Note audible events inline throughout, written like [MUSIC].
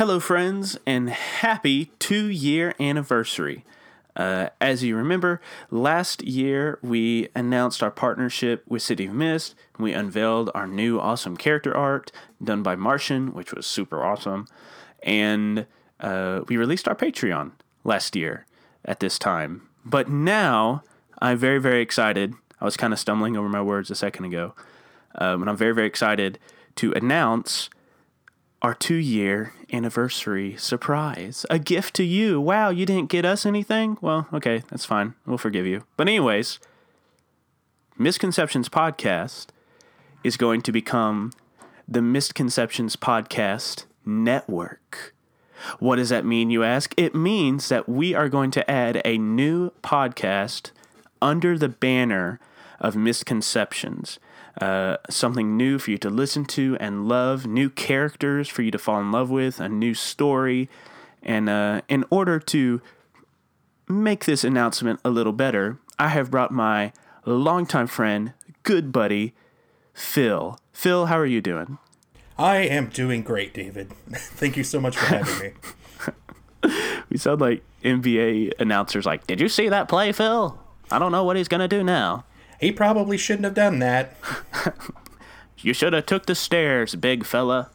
Hello, friends, and happy two year anniversary. Uh, as you remember, last year we announced our partnership with City of Mist. We unveiled our new awesome character art done by Martian, which was super awesome. And uh, we released our Patreon last year at this time. But now I'm very, very excited. I was kind of stumbling over my words a second ago. Um, and I'm very, very excited to announce our two year anniversary surprise. A gift to you. Wow, you didn't get us anything? Well, okay, that's fine. We'll forgive you. But, anyways, Misconceptions Podcast is going to become the Misconceptions Podcast Network. What does that mean, you ask? It means that we are going to add a new podcast under the banner of Misconceptions uh, something new for you to listen to and love, new characters for you to fall in love with, a new story. And uh, in order to make this announcement a little better, I have brought my longtime friend, good buddy, Phil. Phil, how are you doing? I am doing great, David. [LAUGHS] Thank you so much for having me. [LAUGHS] [LAUGHS] we sound like NBA announcers like, Did you see that play, Phil? I don't know what he's going to do now. He probably shouldn't have done that. [LAUGHS] you should have took the stairs, big fella.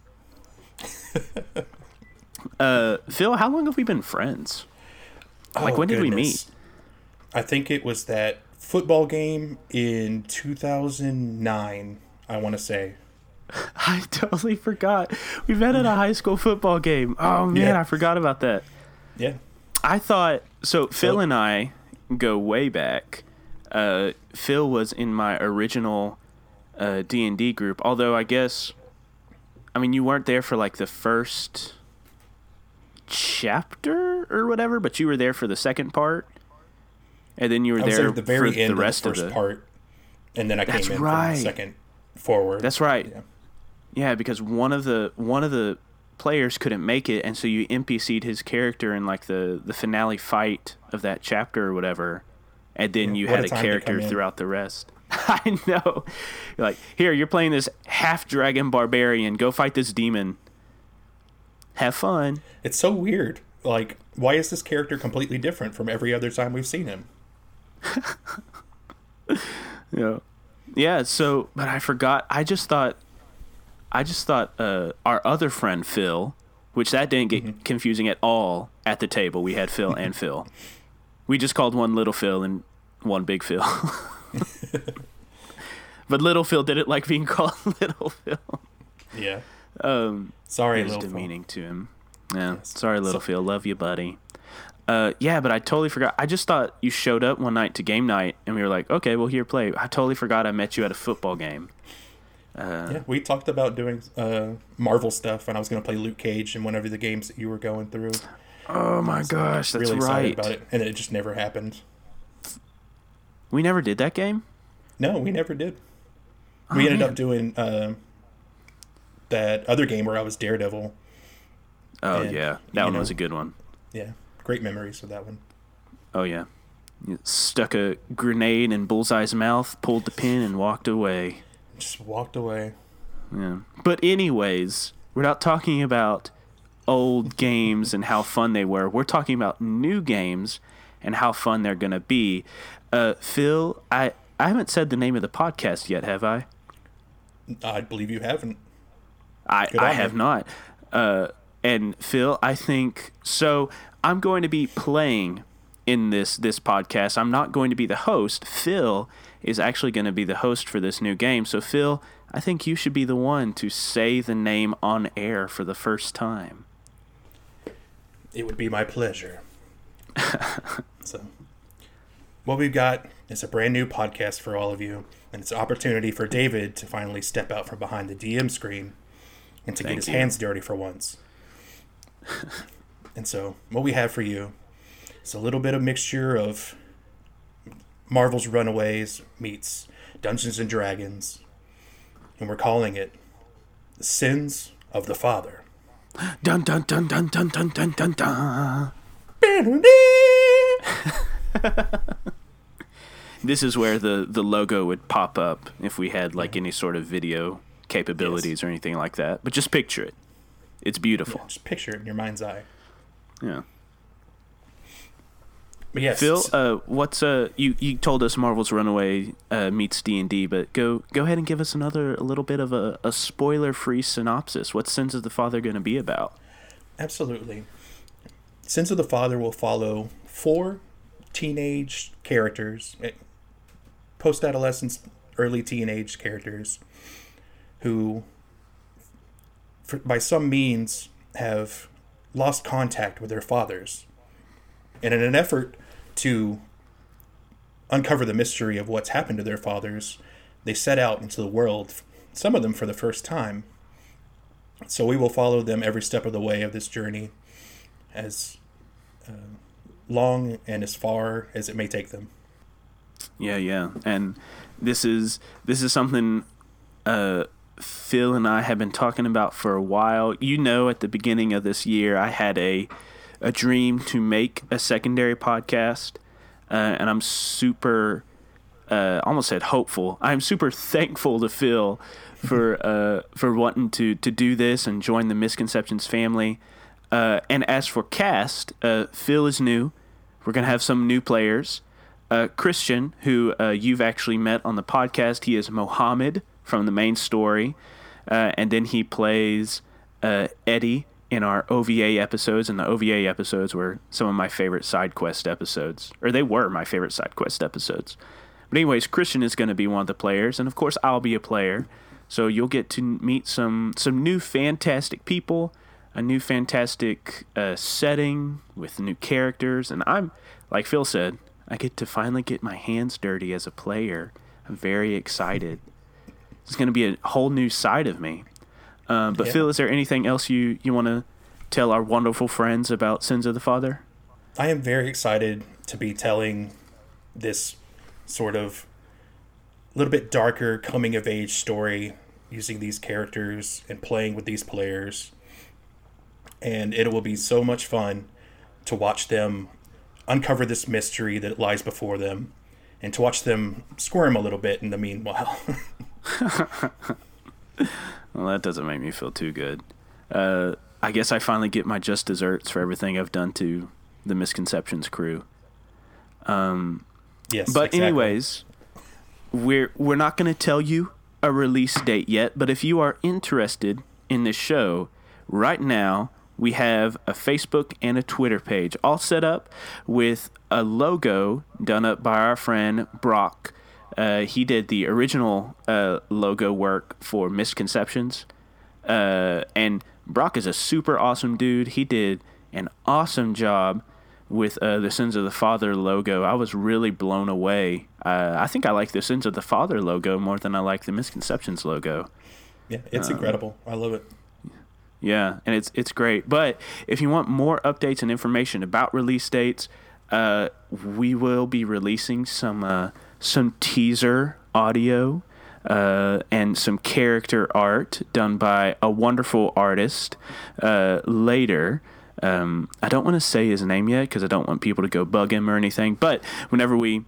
[LAUGHS] uh, Phil, how long have we been friends? Like, oh, when did goodness. we meet? I think it was that football game in 2009, I want to say. [LAUGHS] I totally forgot. We met at a high school football game. Oh, man, yeah. I forgot about that. Yeah. I thought so. Phil and I go way back uh, Phil was in my original uh, D and D group. Although I guess, I mean, you weren't there for like the first chapter or whatever, but you were there for the second part, and then you were there, there the very for end the rest of the first of the, part, and then I came in right. from the second forward. That's right. Yeah. yeah, because one of the one of the players couldn't make it, and so you NPC'd his character in like the the finale fight of that chapter or whatever and then yeah, you had a, a character throughout the rest. [LAUGHS] I know. You're like, here, you're playing this half dragon barbarian. Go fight this demon. Have fun. It's so weird. Like, why is this character completely different from every other time we've seen him? [LAUGHS] yeah. Yeah, so but I forgot I just thought I just thought uh, our other friend Phil, which that didn't get mm-hmm. confusing at all at the table. We had Phil and [LAUGHS] Phil. We just called one Little Phil and one Big Phil. [LAUGHS] but Little Phil didn't like being [LAUGHS] called Little Phil. Yeah. Um, sorry, Little demeaning Phil. to him. Yeah. Yes. Sorry, Little so- Phil. Love you, buddy. Uh, yeah, but I totally forgot. I just thought you showed up one night to game night, and we were like, okay, well, here, play. I totally forgot I met you at a football game. Uh, yeah, we talked about doing uh, Marvel stuff, and I was going to play Luke Cage one of the games that you were going through. Oh my gosh, that's really right. about it, and it just never happened. We never did that game. No, we never did. Oh, we ended man. up doing uh, that other game where I was Daredevil. Oh and, yeah, that one know, was a good one. Yeah, great memories of that one. Oh yeah, you stuck a grenade in Bullseye's mouth, pulled the pin, and walked away. Just walked away. Yeah, but anyways, we're not talking about old games and how fun they were. We're talking about new games and how fun they're going to be. Uh, Phil, I, I haven't said the name of the podcast yet, have I? I believe you haven't. I, I have you. not. Uh, and Phil, I think so. I'm going to be playing in this this podcast. I'm not going to be the host. Phil is actually going to be the host for this new game. So Phil, I think you should be the one to say the name on air for the first time. It would be my pleasure. [LAUGHS] so, what we've got is a brand new podcast for all of you, and it's an opportunity for David to finally step out from behind the DM screen and to Thank get his you. hands dirty for once. and so, what we have for you is a little bit of mixture of Marvel's Runaways meets Dungeons and Dragons, and we're calling it The Sins of the Father. Dun dun dun dun dun dun dun dun dun. [LAUGHS] this is where the, the logo would pop up if we had like any sort of video capabilities yes. or anything like that. But just picture it. it's beautiful. Just picture it in your mind's eye. Yeah. But yes, Phil, uh, what's uh you you told us Marvel's Runaway uh, meets D and D, but go go ahead and give us another a little bit of a, a spoiler free synopsis. What's Sins of the Father going to be about? Absolutely. Sins of the Father will follow four teenage characters, post adolescence, early teenage characters, who, for, by some means, have lost contact with their fathers. And in an effort to uncover the mystery of what's happened to their fathers, they set out into the world, some of them for the first time. So we will follow them every step of the way of this journey, as uh, long and as far as it may take them. Yeah, yeah, and this is this is something uh, Phil and I have been talking about for a while. You know, at the beginning of this year, I had a a dream to make a secondary podcast, uh, and I'm super, uh, almost said hopeful. I'm super thankful to Phil for uh, for wanting to to do this and join the Misconceptions family. Uh, and as for cast, uh, Phil is new. We're gonna have some new players. Uh, Christian, who you've actually met on the podcast, he is Mohammed from the main story, and then he plays Eddie in our OVA episodes, and the OVA episodes were some of my favorite side quest episodes, or they were my favorite side quest episodes. But anyways, Christian is going to be one of the players, and of course I'll be a player. So you'll get to meet some some new fantastic people, a new fantastic uh, setting with new characters, and I'm like Phil said, I get to finally get my hands dirty as a player. I'm very excited. It's going to be a whole new side of me. Um, but yeah. Phil, is there anything else you you want to tell our wonderful friends about Sins of the Father? I am very excited to be telling this sort of little bit darker coming of age story using these characters and playing with these players. And it will be so much fun to watch them uncover this mystery that lies before them and to watch them squirm a little bit in the meanwhile. [LAUGHS] [LAUGHS] [LAUGHS] Well, that doesn't make me feel too good. Uh, I guess I finally get my just desserts for everything I've done to the Misconceptions crew. Um, yes. But exactly. anyways, we're we're not going to tell you a release date yet. But if you are interested in this show, right now we have a Facebook and a Twitter page all set up with a logo done up by our friend Brock uh, he did the original uh, logo work for Misconceptions. Uh, and Brock is a super awesome dude. He did an awesome job with uh, the Sins of the Father logo. I was really blown away. Uh, I think I like the Sins of the Father logo more than I like the Misconceptions logo. Yeah, it's um, incredible. I love it. Yeah, and it's it's great. But if you want more updates and information about release dates, uh, we will be releasing some some teaser audio uh, and some character art done by a wonderful artist uh, later. Um, I don't want to say his name yet because I don't want people to go bug him or anything. But whenever we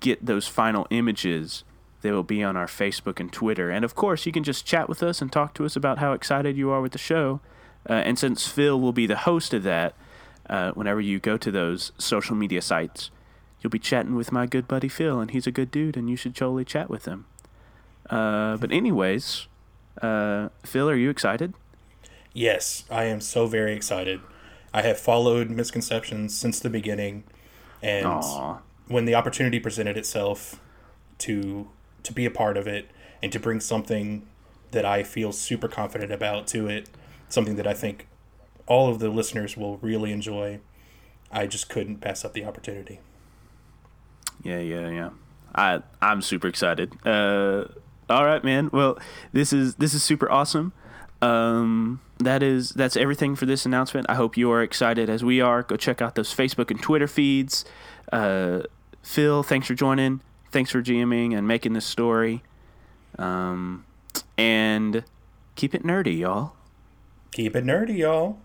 get those final images, they will be on our Facebook and Twitter. And of course, you can just chat with us and talk to us about how excited you are with the show. Uh, and since Phil will be the host of that, uh, whenever you go to those social media sites, you'll be chatting with my good buddy Phil, and he's a good dude, and you should totally chat with him. Uh, but anyways, uh, Phil, are you excited? Yes, I am so very excited. I have followed misconceptions since the beginning, and Aww. when the opportunity presented itself to to be a part of it and to bring something that I feel super confident about to it, something that I think all of the listeners will really enjoy, I just couldn't pass up the opportunity. Yeah, yeah, yeah. I I'm super excited. Uh, all right, man. Well, this is this is super awesome. Um, that is that's everything for this announcement. I hope you are excited as we are. Go check out those Facebook and Twitter feeds. Uh, Phil, thanks for joining. Thanks for GMing and making this story. Um, and keep it nerdy, y'all. Keep it nerdy, y'all.